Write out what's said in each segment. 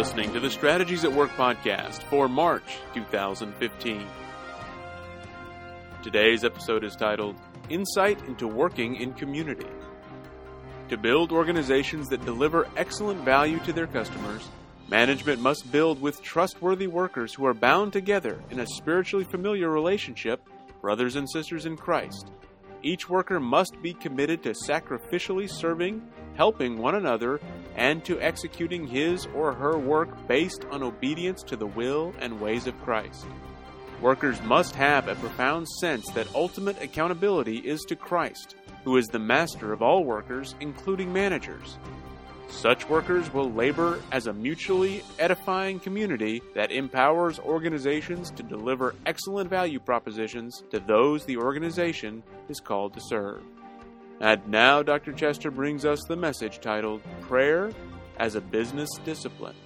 listening to the Strategies at Work podcast for March 2015. Today's episode is titled Insight into Working in Community. To build organizations that deliver excellent value to their customers, management must build with trustworthy workers who are bound together in a spiritually familiar relationship, brothers and sisters in Christ. Each worker must be committed to sacrificially serving, helping one another, and to executing his or her work based on obedience to the will and ways of Christ. Workers must have a profound sense that ultimate accountability is to Christ, who is the master of all workers, including managers. Such workers will labor as a mutually edifying community that empowers organizations to deliver excellent value propositions to those the organization is called to serve. And now Dr. Chester brings us the message titled Prayer as a Business Discipline.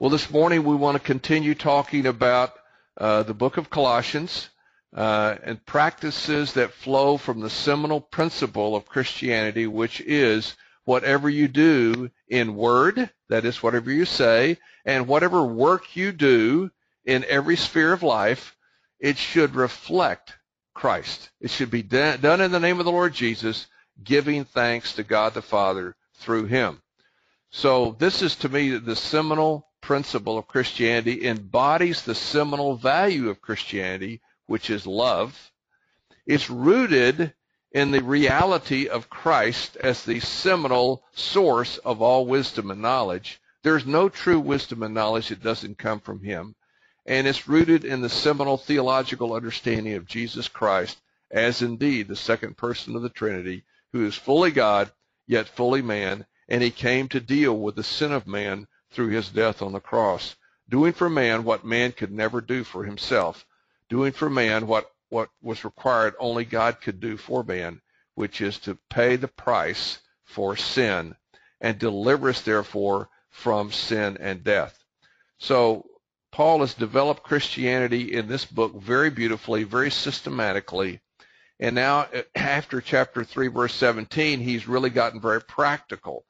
Well, this morning we want to continue talking about uh, the book of Colossians uh, and practices that flow from the seminal principle of Christianity, which is whatever you do in word, that is, whatever you say, and whatever work you do in every sphere of life, it should reflect Christ. It should be done in the name of the Lord Jesus, giving thanks to God the Father through him. So this is to me the seminal principle of Christianity embodies the seminal value of Christianity, which is love. It's rooted in the reality of Christ as the seminal source of all wisdom and knowledge. There's no true wisdom and knowledge that doesn't come from him. And it's rooted in the seminal theological understanding of Jesus Christ as indeed the second person of the Trinity, who is fully God, yet fully man, and he came to deal with the sin of man through his death on the cross, doing for man what man could never do for himself, doing for man what, what was required only God could do for man, which is to pay the price for sin and deliver us therefore from sin and death. So Paul has developed Christianity in this book very beautifully, very systematically. And now after chapter 3 verse 17, he's really gotten very practical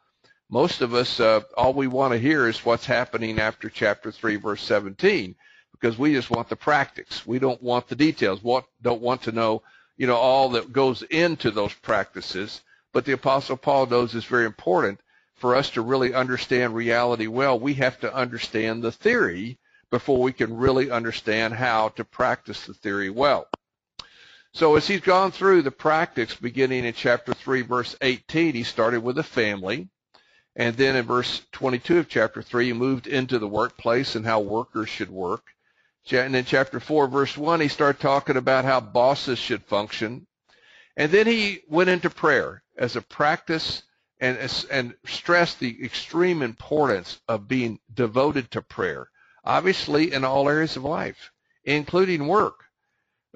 most of us, uh, all we want to hear is what's happening after chapter 3, verse 17, because we just want the practice. We don't want the details. We don't want to know, you know, all that goes into those practices. But the Apostle Paul knows it's very important for us to really understand reality well. We have to understand the theory before we can really understand how to practice the theory well. So as he's gone through the practice beginning in chapter 3, verse 18, he started with a family. And then in verse 22 of chapter 3, he moved into the workplace and how workers should work. And in chapter 4, verse 1, he started talking about how bosses should function. And then he went into prayer as a practice and, and stressed the extreme importance of being devoted to prayer, obviously in all areas of life, including work.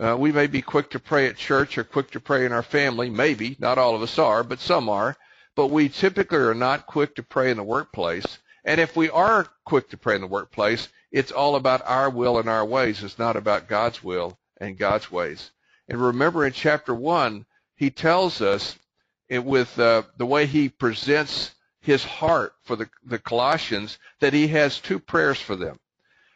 Uh, we may be quick to pray at church or quick to pray in our family, maybe, not all of us are, but some are but we typically are not quick to pray in the workplace. And if we are quick to pray in the workplace, it's all about our will and our ways. It's not about God's will and God's ways. And remember in chapter 1, he tells us it, with uh, the way he presents his heart for the, the Colossians that he has two prayers for them.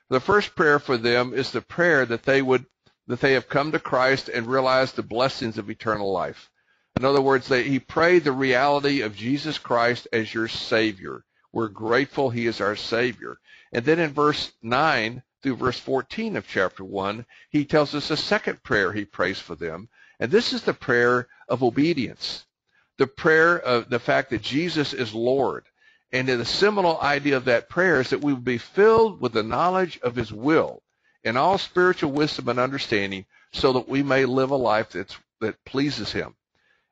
The first prayer for them is the prayer that they would that they have come to Christ and realized the blessings of eternal life. In other words, they, he prayed the reality of Jesus Christ as your Savior. We're grateful he is our Savior. And then in verse 9 through verse 14 of chapter 1, he tells us a second prayer he prays for them. And this is the prayer of obedience. The prayer of the fact that Jesus is Lord. And the seminal idea of that prayer is that we will be filled with the knowledge of his will and all spiritual wisdom and understanding so that we may live a life that's, that pleases him.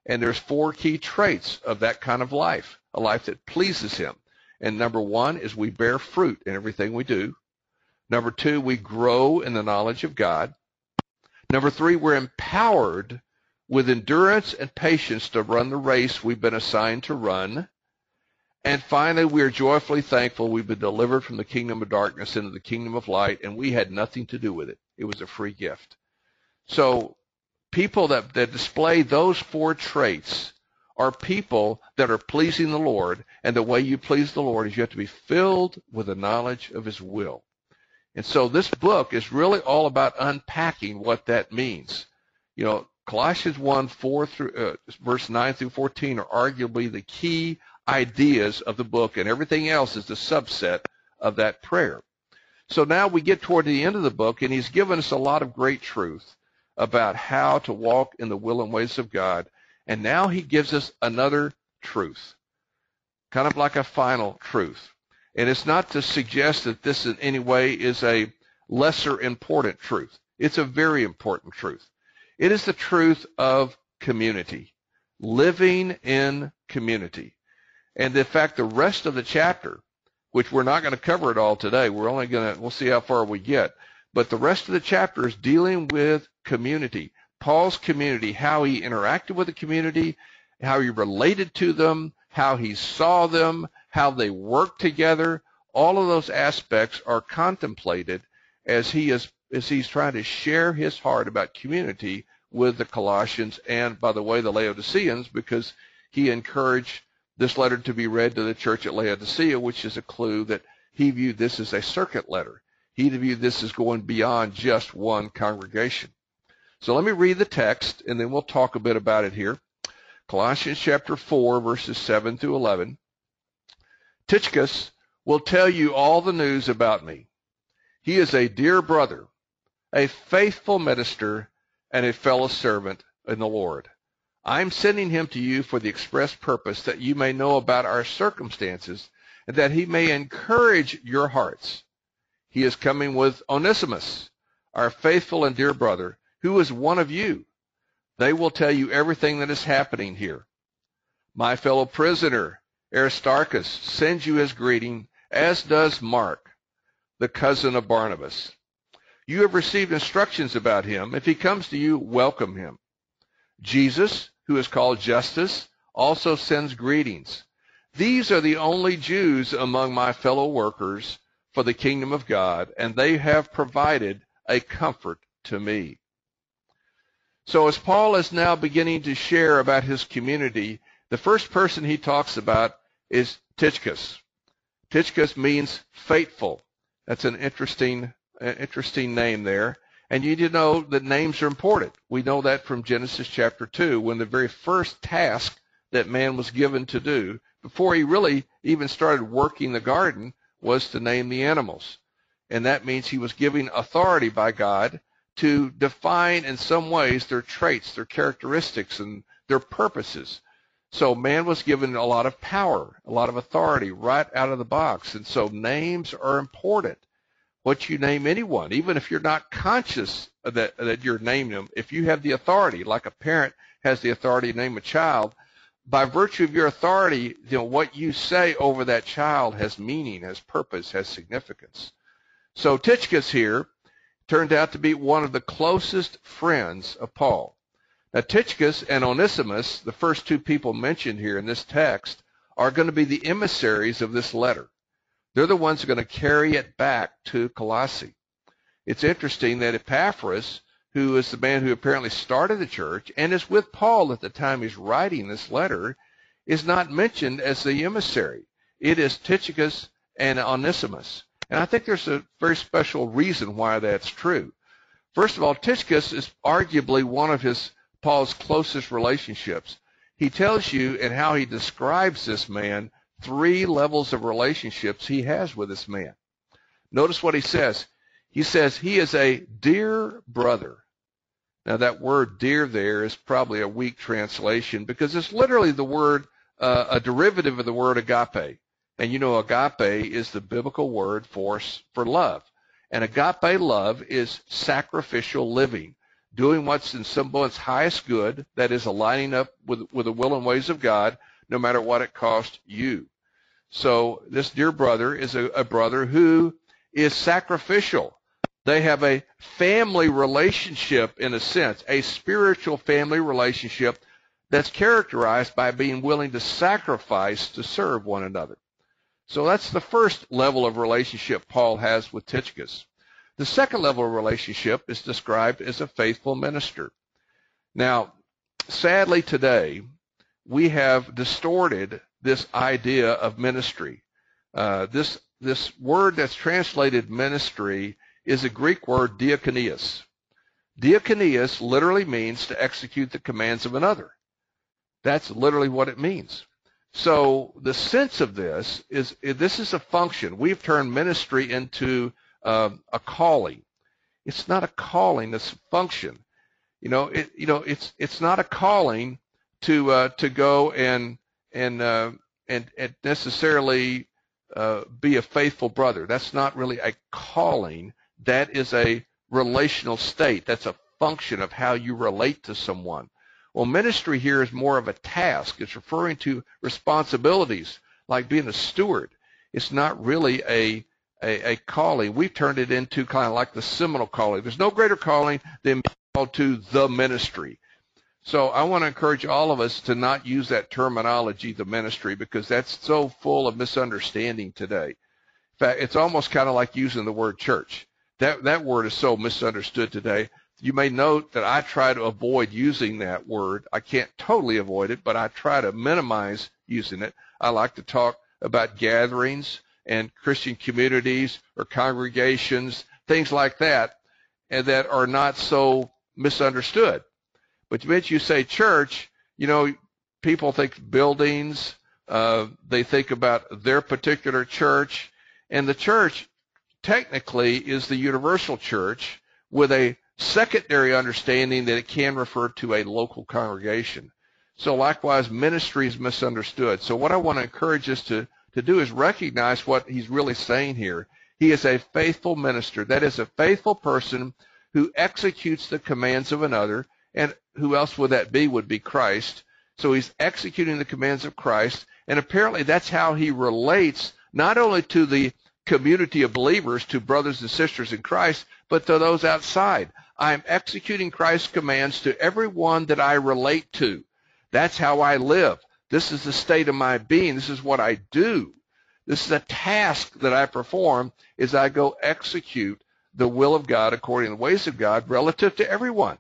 And there's four key traits of that kind of life, a life that pleases him. And number one is we bear fruit in everything we do. Number two, we grow in the knowledge of God. Number three, we're empowered with endurance and patience to run the race we've been assigned to run. And finally, we are joyfully thankful we've been delivered from the kingdom of darkness into the kingdom of light, and we had nothing to do with it. It was a free gift. So people that, that display those four traits are people that are pleasing the Lord, and the way you please the Lord is you have to be filled with the knowledge of His will. And so this book is really all about unpacking what that means. You know, Colossians 1, 4 through, uh, verse 9 through 14 are arguably the key ideas of the book, and everything else is the subset of that prayer. So now we get toward the end of the book, and he's given us a lot of great truth about how to walk in the will and ways of God. And now he gives us another truth, kind of like a final truth. And it's not to suggest that this in any way is a lesser important truth. It's a very important truth. It is the truth of community, living in community. And in fact, the rest of the chapter, which we're not going to cover it all today, we're only going to, we'll see how far we get. But the rest of the chapter is dealing with community. Paul's community, how he interacted with the community, how he related to them, how he saw them, how they worked together. All of those aspects are contemplated as he is is he's trying to share his heart about community with the Colossians and, by the way, the Laodiceans, because he encouraged this letter to be read to the church at Laodicea, which is a clue that he viewed this as a circuit letter. He viewed this as going beyond just one congregation. So let me read the text, and then we'll talk a bit about it here. Colossians chapter 4, verses 7 through 11. Tychicus will tell you all the news about me. He is a dear brother a faithful minister, and a fellow servant in the Lord. I am sending him to you for the express purpose that you may know about our circumstances and that he may encourage your hearts. He is coming with Onesimus, our faithful and dear brother, who is one of you. They will tell you everything that is happening here. My fellow prisoner, Aristarchus, sends you his greeting, as does Mark, the cousin of Barnabas. You have received instructions about him. If he comes to you, welcome him. Jesus, who is called Justus, also sends greetings. These are the only Jews among my fellow workers for the kingdom of God, and they have provided a comfort to me. So as Paul is now beginning to share about his community, the first person he talks about is Tychicus. Tychicus means faithful. That's an interesting uh, interesting name there. And you need to know that names are important. We know that from Genesis chapter 2, when the very first task that man was given to do, before he really even started working the garden, was to name the animals. And that means he was giving authority by God to define in some ways their traits, their characteristics, and their purposes. So man was given a lot of power, a lot of authority right out of the box. And so names are important what you name anyone, even if you're not conscious that, that you're naming them. If you have the authority, like a parent has the authority to name a child, by virtue of your authority, know, what you say over that child has meaning, has purpose, has significance. So Tychicus here turned out to be one of the closest friends of Paul. Now Tychicus and Onesimus, the first two people mentioned here in this text, are going to be the emissaries of this letter. They're the ones who are going to carry it back to Colossae. It's interesting that Epaphras, who is the man who apparently started the church and is with Paul at the time he's writing this letter, is not mentioned as the emissary. It is Tychicus and Onesimus. And I think there's a very special reason why that's true. First of all, Tychicus is arguably one of his Paul's closest relationships. He tells you and how he describes this man three levels of relationships he has with this man. Notice what he says. He says he is a dear brother. Now that word dear there is probably a weak translation because it's literally the word, uh, a derivative of the word agape. And you know agape is the biblical word for, for love. And agape love is sacrificial living, doing what's in someone's highest good, that is aligning up with, with the will and ways of God, no matter what it costs you. So this dear brother is a, a brother who is sacrificial. They have a family relationship in a sense, a spiritual family relationship that's characterized by being willing to sacrifice to serve one another. So that's the first level of relationship Paul has with Tychicus. The second level of relationship is described as a faithful minister. Now, sadly today, we have distorted this idea of ministry. Uh, this this word that's translated ministry is a Greek word diakonias. Diakonias literally means to execute the commands of another. That's literally what it means. So the sense of this is this is a function. We've turned ministry into uh, a calling. It's not a calling; it's a function. You know, it, you know, it's it's not a calling to uh, to go and and uh, and, and necessarily uh, be a faithful brother. That's not really a calling. That is a relational state. That's a function of how you relate to someone. Well, ministry here is more of a task. It's referring to responsibilities like being a steward. It's not really a, a, a calling. We've turned it into kind of like the seminal calling. There's no greater calling than being called to the ministry. So I want to encourage all of us to not use that terminology, the ministry, because that's so full of misunderstanding today. In fact, it's almost kind of like using the word church. That, that word is so misunderstood today. You may note that I try to avoid using that word. I can't totally avoid it, but I try to minimize using it. I like to talk about gatherings and Christian communities or congregations, things like that, and that are not so misunderstood. But minute you say church, you know, people think buildings, uh, they think about their particular church, and the church technically is the universal church with a secondary understanding that it can refer to a local congregation. So likewise, ministry is misunderstood. So what I want to encourage us to, to do is recognize what he's really saying here. He is a faithful minister. That is a faithful person who executes the commands of another. And who else would that be? Would be Christ. So he's executing the commands of Christ. And apparently that's how he relates not only to the community of believers, to brothers and sisters in Christ, but to those outside. I'm executing Christ's commands to everyone that I relate to. That's how I live. This is the state of my being. This is what I do. This is a task that I perform is I go execute the will of God according to the ways of God relative to everyone.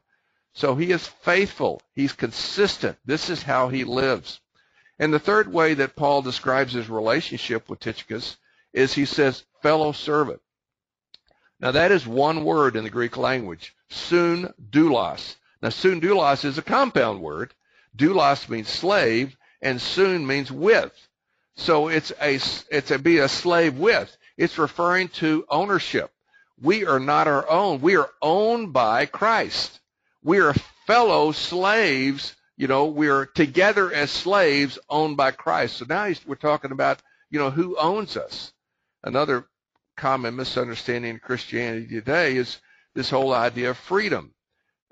So he is faithful. He's consistent. This is how he lives. And the third way that Paul describes his relationship with Tychicus is he says fellow servant. Now that is one word in the Greek language, soon doulos. Now soon doulos is a compound word. Doulos means slave and soon means with. So it's a, it's a be a slave with. It's referring to ownership. We are not our own. We are owned by Christ. We are fellow slaves. You know, we are together as slaves owned by Christ. So now we're talking about, you know, who owns us. Another common misunderstanding in Christianity today is this whole idea of freedom.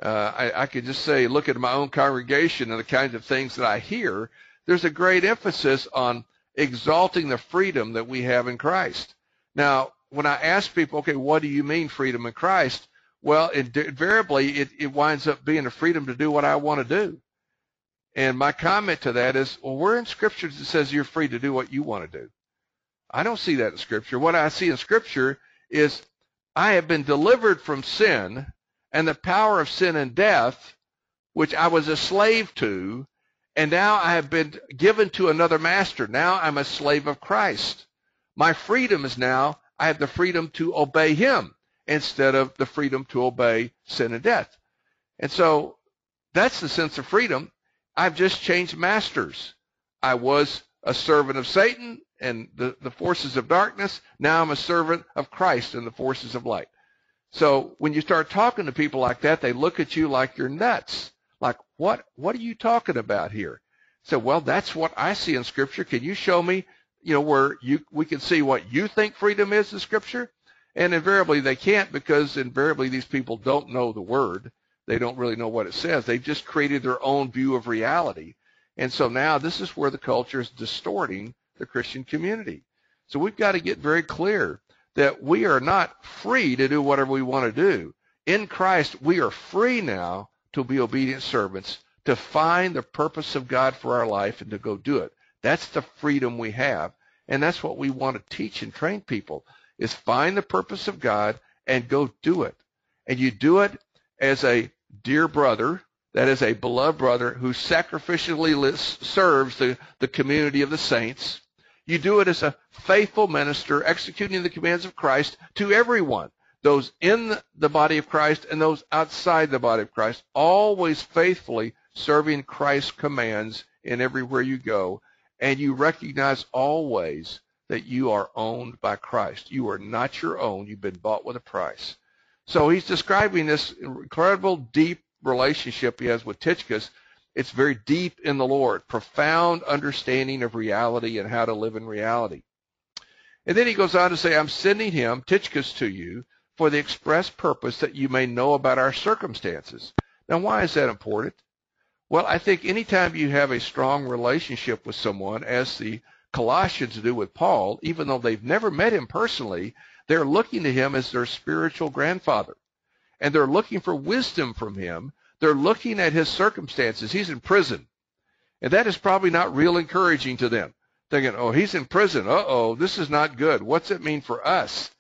Uh, I, I could just say, look at my own congregation and the kinds of things that I hear. There's a great emphasis on exalting the freedom that we have in Christ. Now, when I ask people, okay, what do you mean freedom in Christ? Well, it, invariably, it, it winds up being a freedom to do what I want to do. And my comment to that is, well, where in Scripture that says you're free to do what you want to do? I don't see that in Scripture. What I see in Scripture is I have been delivered from sin and the power of sin and death, which I was a slave to, and now I have been given to another master. Now I'm a slave of Christ. My freedom is now, I have the freedom to obey him instead of the freedom to obey sin and death. And so that's the sense of freedom. I've just changed masters. I was a servant of Satan and the, the forces of darkness. Now I'm a servant of Christ and the forces of light. So when you start talking to people like that, they look at you like you're nuts. Like, what, what are you talking about here? So, well, that's what I see in scripture. Can you show me, you know, where you, we can see what you think freedom is in scripture? And invariably they can't because invariably these people don't know the word. They don't really know what it says. They've just created their own view of reality. And so now this is where the culture is distorting the Christian community. So we've got to get very clear that we are not free to do whatever we want to do. In Christ, we are free now to be obedient servants, to find the purpose of God for our life and to go do it. That's the freedom we have. And that's what we want to teach and train people is find the purpose of God and go do it. And you do it as a dear brother that is a beloved brother who sacrificially serves the, the community of the saints. You do it as a faithful minister executing the commands of Christ to everyone, those in the body of Christ and those outside the body of Christ, always faithfully serving Christ's commands in everywhere you go. And you recognize always that you are owned by Christ. You are not your own. You've been bought with a price. So he's describing this incredible deep relationship he has with Tychicus. It's very deep in the Lord, profound understanding of reality and how to live in reality. And then he goes on to say, I'm sending him, Tychicus, to you for the express purpose that you may know about our circumstances. Now, why is that important? Well, I think anytime you have a strong relationship with someone, as the Colossians do with Paul, even though they've never met him personally, they're looking to him as their spiritual grandfather. And they're looking for wisdom from him. They're looking at his circumstances. He's in prison. And that is probably not real encouraging to them. Thinking, oh, he's in prison. Uh-oh, this is not good. What's it mean for us?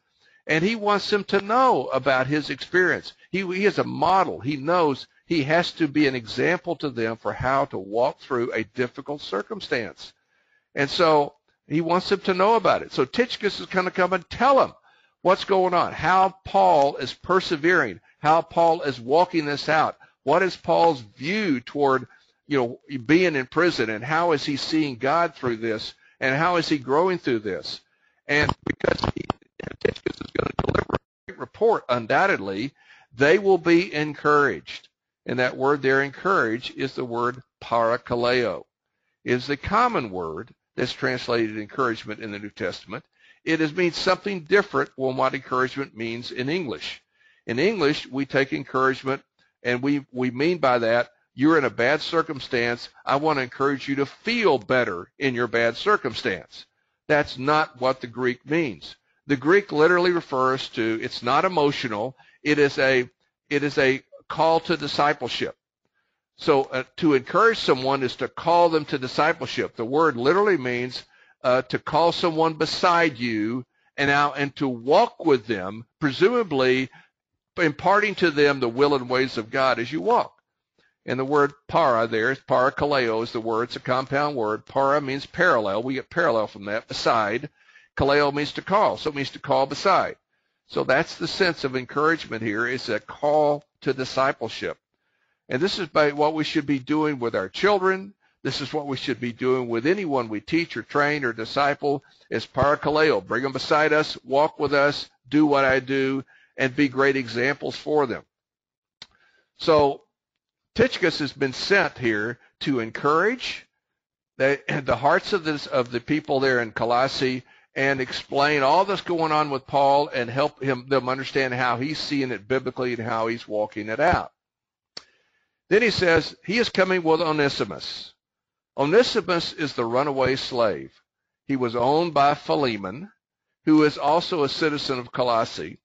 And he wants them to know about his experience. He, he is a model. He knows he has to be an example to them for how to walk through a difficult circumstance. And so he wants them to know about it. So Tychicus is going to come and tell them what's going on, how Paul is persevering, how Paul is walking this out. What is Paul's view toward, you know, being in prison and how is he seeing God through this and how is he growing through this? And because he, Tychicus is going to deliver a great report, undoubtedly, they will be encouraged. And that word there, encourage, is the word parakaleo. Is the common word that's translated encouragement in the New Testament. It is, means something different from what encouragement means in English. In English, we take encouragement and we, we mean by that, you're in a bad circumstance. I want to encourage you to feel better in your bad circumstance. That's not what the Greek means. The Greek literally refers to, it's not emotional. It is a, it is a call to discipleship. So uh, to encourage someone is to call them to discipleship. The word literally means uh, to call someone beside you and now and to walk with them, presumably imparting to them the will and ways of God as you walk. And the word para there is parakaleo is the word. It's a compound word. Para means parallel. We get parallel from that. Beside. Kaleo means to call. So it means to call beside. So that's the sense of encouragement here. It's a call to discipleship. And this is by what we should be doing with our children. This is what we should be doing with anyone we teach or train or disciple is parakaleo. Bring them beside us, walk with us, do what I do, and be great examples for them. So Tychicus has been sent here to encourage the, the hearts of, this, of the people there in Colossae and explain all that's going on with Paul and help him them understand how he's seeing it biblically and how he's walking it out. Then he says, he is coming with Onesimus. Onesimus is the runaway slave. He was owned by Philemon, who is also a citizen of Colossae.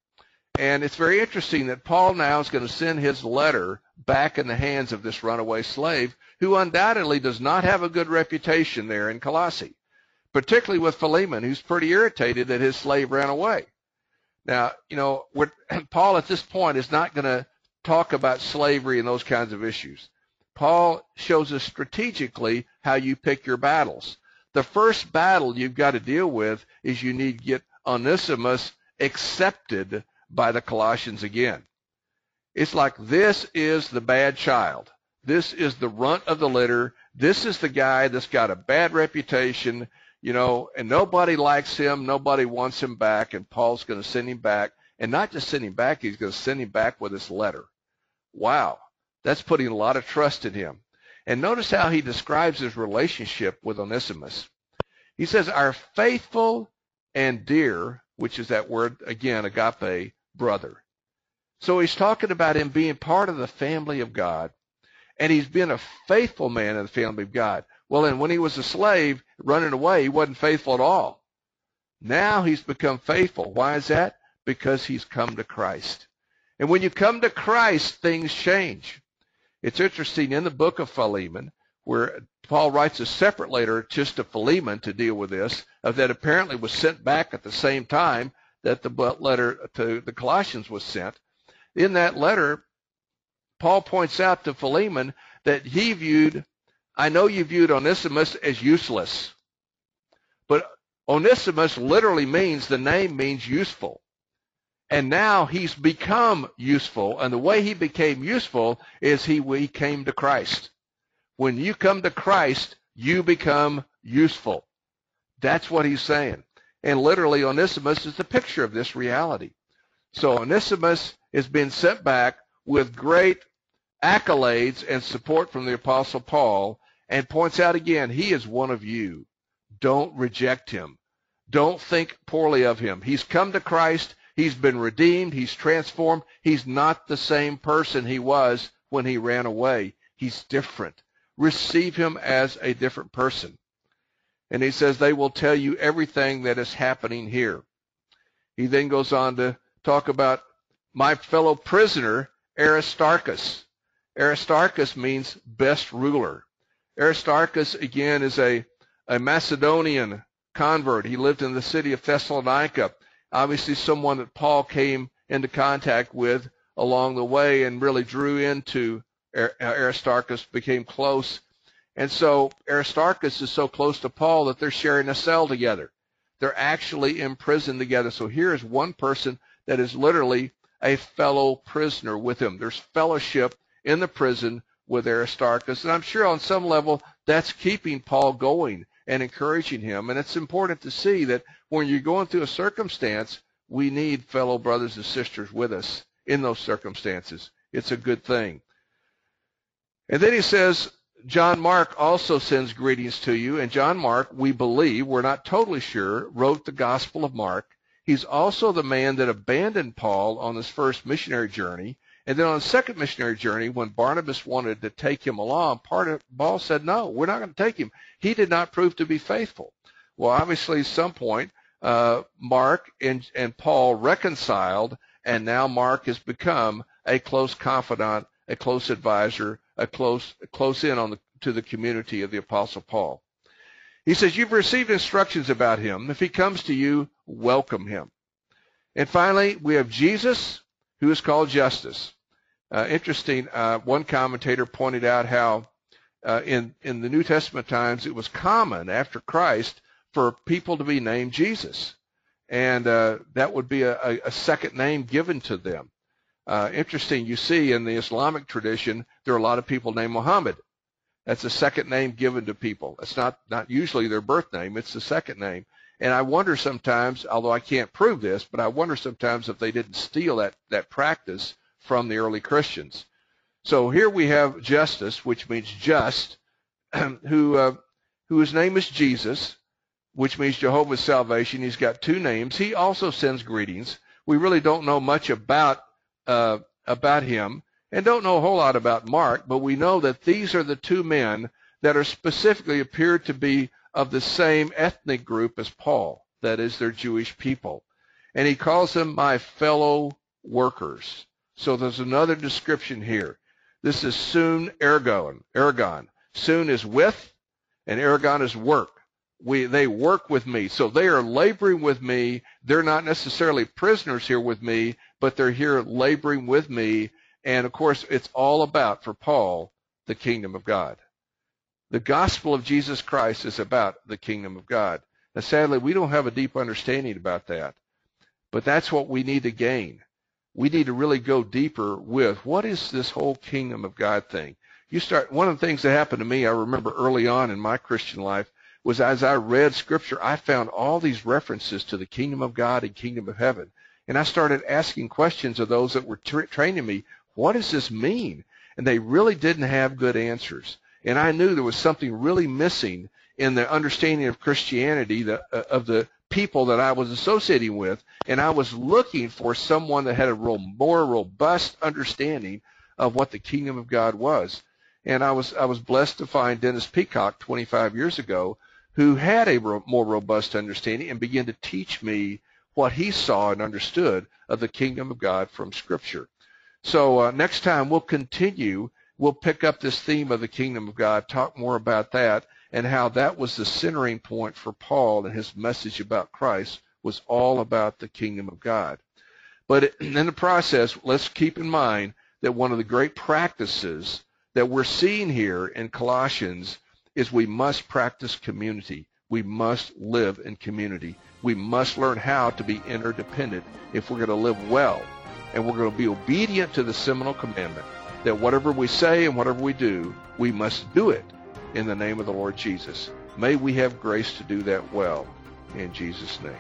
And it's very interesting that Paul now is going to send his letter back in the hands of this runaway slave, who undoubtedly does not have a good reputation there in Colossae, particularly with Philemon, who's pretty irritated that his slave ran away. Now, you know, Paul at this point is not going to talk about slavery and those kinds of issues. Paul shows us strategically how you pick your battles. The first battle you've got to deal with is you need to get Onesimus accepted by the Colossians again. It's like this is the bad child. This is the runt of the litter. This is the guy that's got a bad reputation, you know, and nobody likes him. Nobody wants him back. And Paul's going to send him back. And not just send him back, he's going to send him back with this letter. Wow, that's putting a lot of trust in him. And notice how he describes his relationship with Onesimus. He says, our faithful and dear, which is that word again, agape, brother. So he's talking about him being part of the family of God. And he's been a faithful man in the family of God. Well, then when he was a slave running away, he wasn't faithful at all. Now he's become faithful. Why is that? Because he's come to Christ. And when you come to Christ, things change. It's interesting in the book of Philemon, where Paul writes a separate letter just to Philemon to deal with this, that apparently was sent back at the same time that the letter to the Colossians was sent. In that letter, Paul points out to Philemon that he viewed, I know you viewed Onesimus as useless, but Onesimus literally means, the name means useful. And now he's become useful, and the way he became useful is he, he came to Christ. When you come to Christ, you become useful. That's what he's saying. And literally, Onesimus is the picture of this reality. So Onesimus is being sent back with great accolades and support from the Apostle Paul and points out again, he is one of you. Don't reject him. Don't think poorly of him. He's come to Christ. He's been redeemed. He's transformed. He's not the same person he was when he ran away. He's different. Receive him as a different person. And he says they will tell you everything that is happening here. He then goes on to talk about my fellow prisoner, Aristarchus. Aristarchus means best ruler. Aristarchus, again, is a, a Macedonian convert. He lived in the city of Thessalonica. Obviously, someone that Paul came into contact with along the way and really drew into uh, Aristarchus, became close. And so Aristarchus is so close to Paul that they're sharing a cell together. They're actually in prison together. So here is one person that is literally a fellow prisoner with him. There's fellowship in the prison with Aristarchus. And I'm sure on some level that's keeping Paul going and encouraging him. And it's important to see that when you're going through a circumstance, we need fellow brothers and sisters with us in those circumstances. It's a good thing. And then he says, John Mark also sends greetings to you. And John Mark, we believe, we're not totally sure, wrote the Gospel of Mark. He's also the man that abandoned Paul on his first missionary journey. And then on the second missionary journey, when Barnabas wanted to take him along, part of Paul said, no, we're not going to take him. He did not prove to be faithful. Well, obviously, at some point, uh, Mark and, and Paul reconciled, and now Mark has become a close confidant, a close advisor, a close, close in on the, to the community of the Apostle Paul. He says, You've received instructions about him. If he comes to you, welcome him. And finally, we have Jesus, who is called Justus. Uh, interesting, uh, one commentator pointed out how uh, in, in the New Testament times it was common after Christ for people to be named Jesus. And uh, that would be a, a, second name given to them. Uh, interesting, you see in the Islamic tradition, there are a lot of people named Muhammad. That's a second name given to people. It's not, not usually their birth name, it's the second name. And I wonder sometimes, although I can't prove this, but I wonder sometimes if they didn't steal that, that practice from the early Christians. So here we have Justus, which means just, who, uh, whose name is Jesus, which means Jehovah's salvation. He's got two names. He also sends greetings. We really don't know much about, uh, about him and don't know a whole lot about Mark, but we know that these are the two men that are specifically appeared to be of the same ethnic group as Paul, that is, they're Jewish people. And he calls them my fellow workers. So there's another description here. This is soon ergon. Ergon. Soon is with, and ergon is work. We, they work with me. So they are laboring with me. They're not necessarily prisoners here with me, but they're here laboring with me and of course, it's all about, for Paul, the kingdom of God. The gospel of Jesus Christ is about the kingdom of God. Now, sadly, we don't have a deep understanding about that. But that's what we need to gain. We need to really go deeper with what is this whole kingdom of God thing. You start, one of the things that happened to me, I remember early on in my Christian life, was as I read scripture, I found all these references to the kingdom of God and kingdom of heaven. And I started asking questions of those that were tra- training me. What does this mean? And they really didn't have good answers. And I knew there was something really missing in the understanding of Christianity, the, uh, of the people that I was associating with, and I was looking for someone that had a more robust understanding of what the kingdom of God was. And I was I was blessed to find Dennis Peacocke 25 years ago, who had a more robust understanding and began to teach me what he saw and understood of the kingdom of God from Scripture. So uh, next time we'll continue. We'll pick up this theme of the kingdom of God, talk more about that, and how that was the centering point for Paul and his message about Christ was all about the kingdom of God. But in the process, let's keep in mind that one of the great practices that we're seeing here in Colossians is we must practice community. We must live in community. We must learn how to be interdependent if we're going to live well. And we're going to be obedient to the seminal commandment that whatever we say and whatever we do, we must do it in the name of the Lord Jesus. May we have grace to do that well in Jesus' name.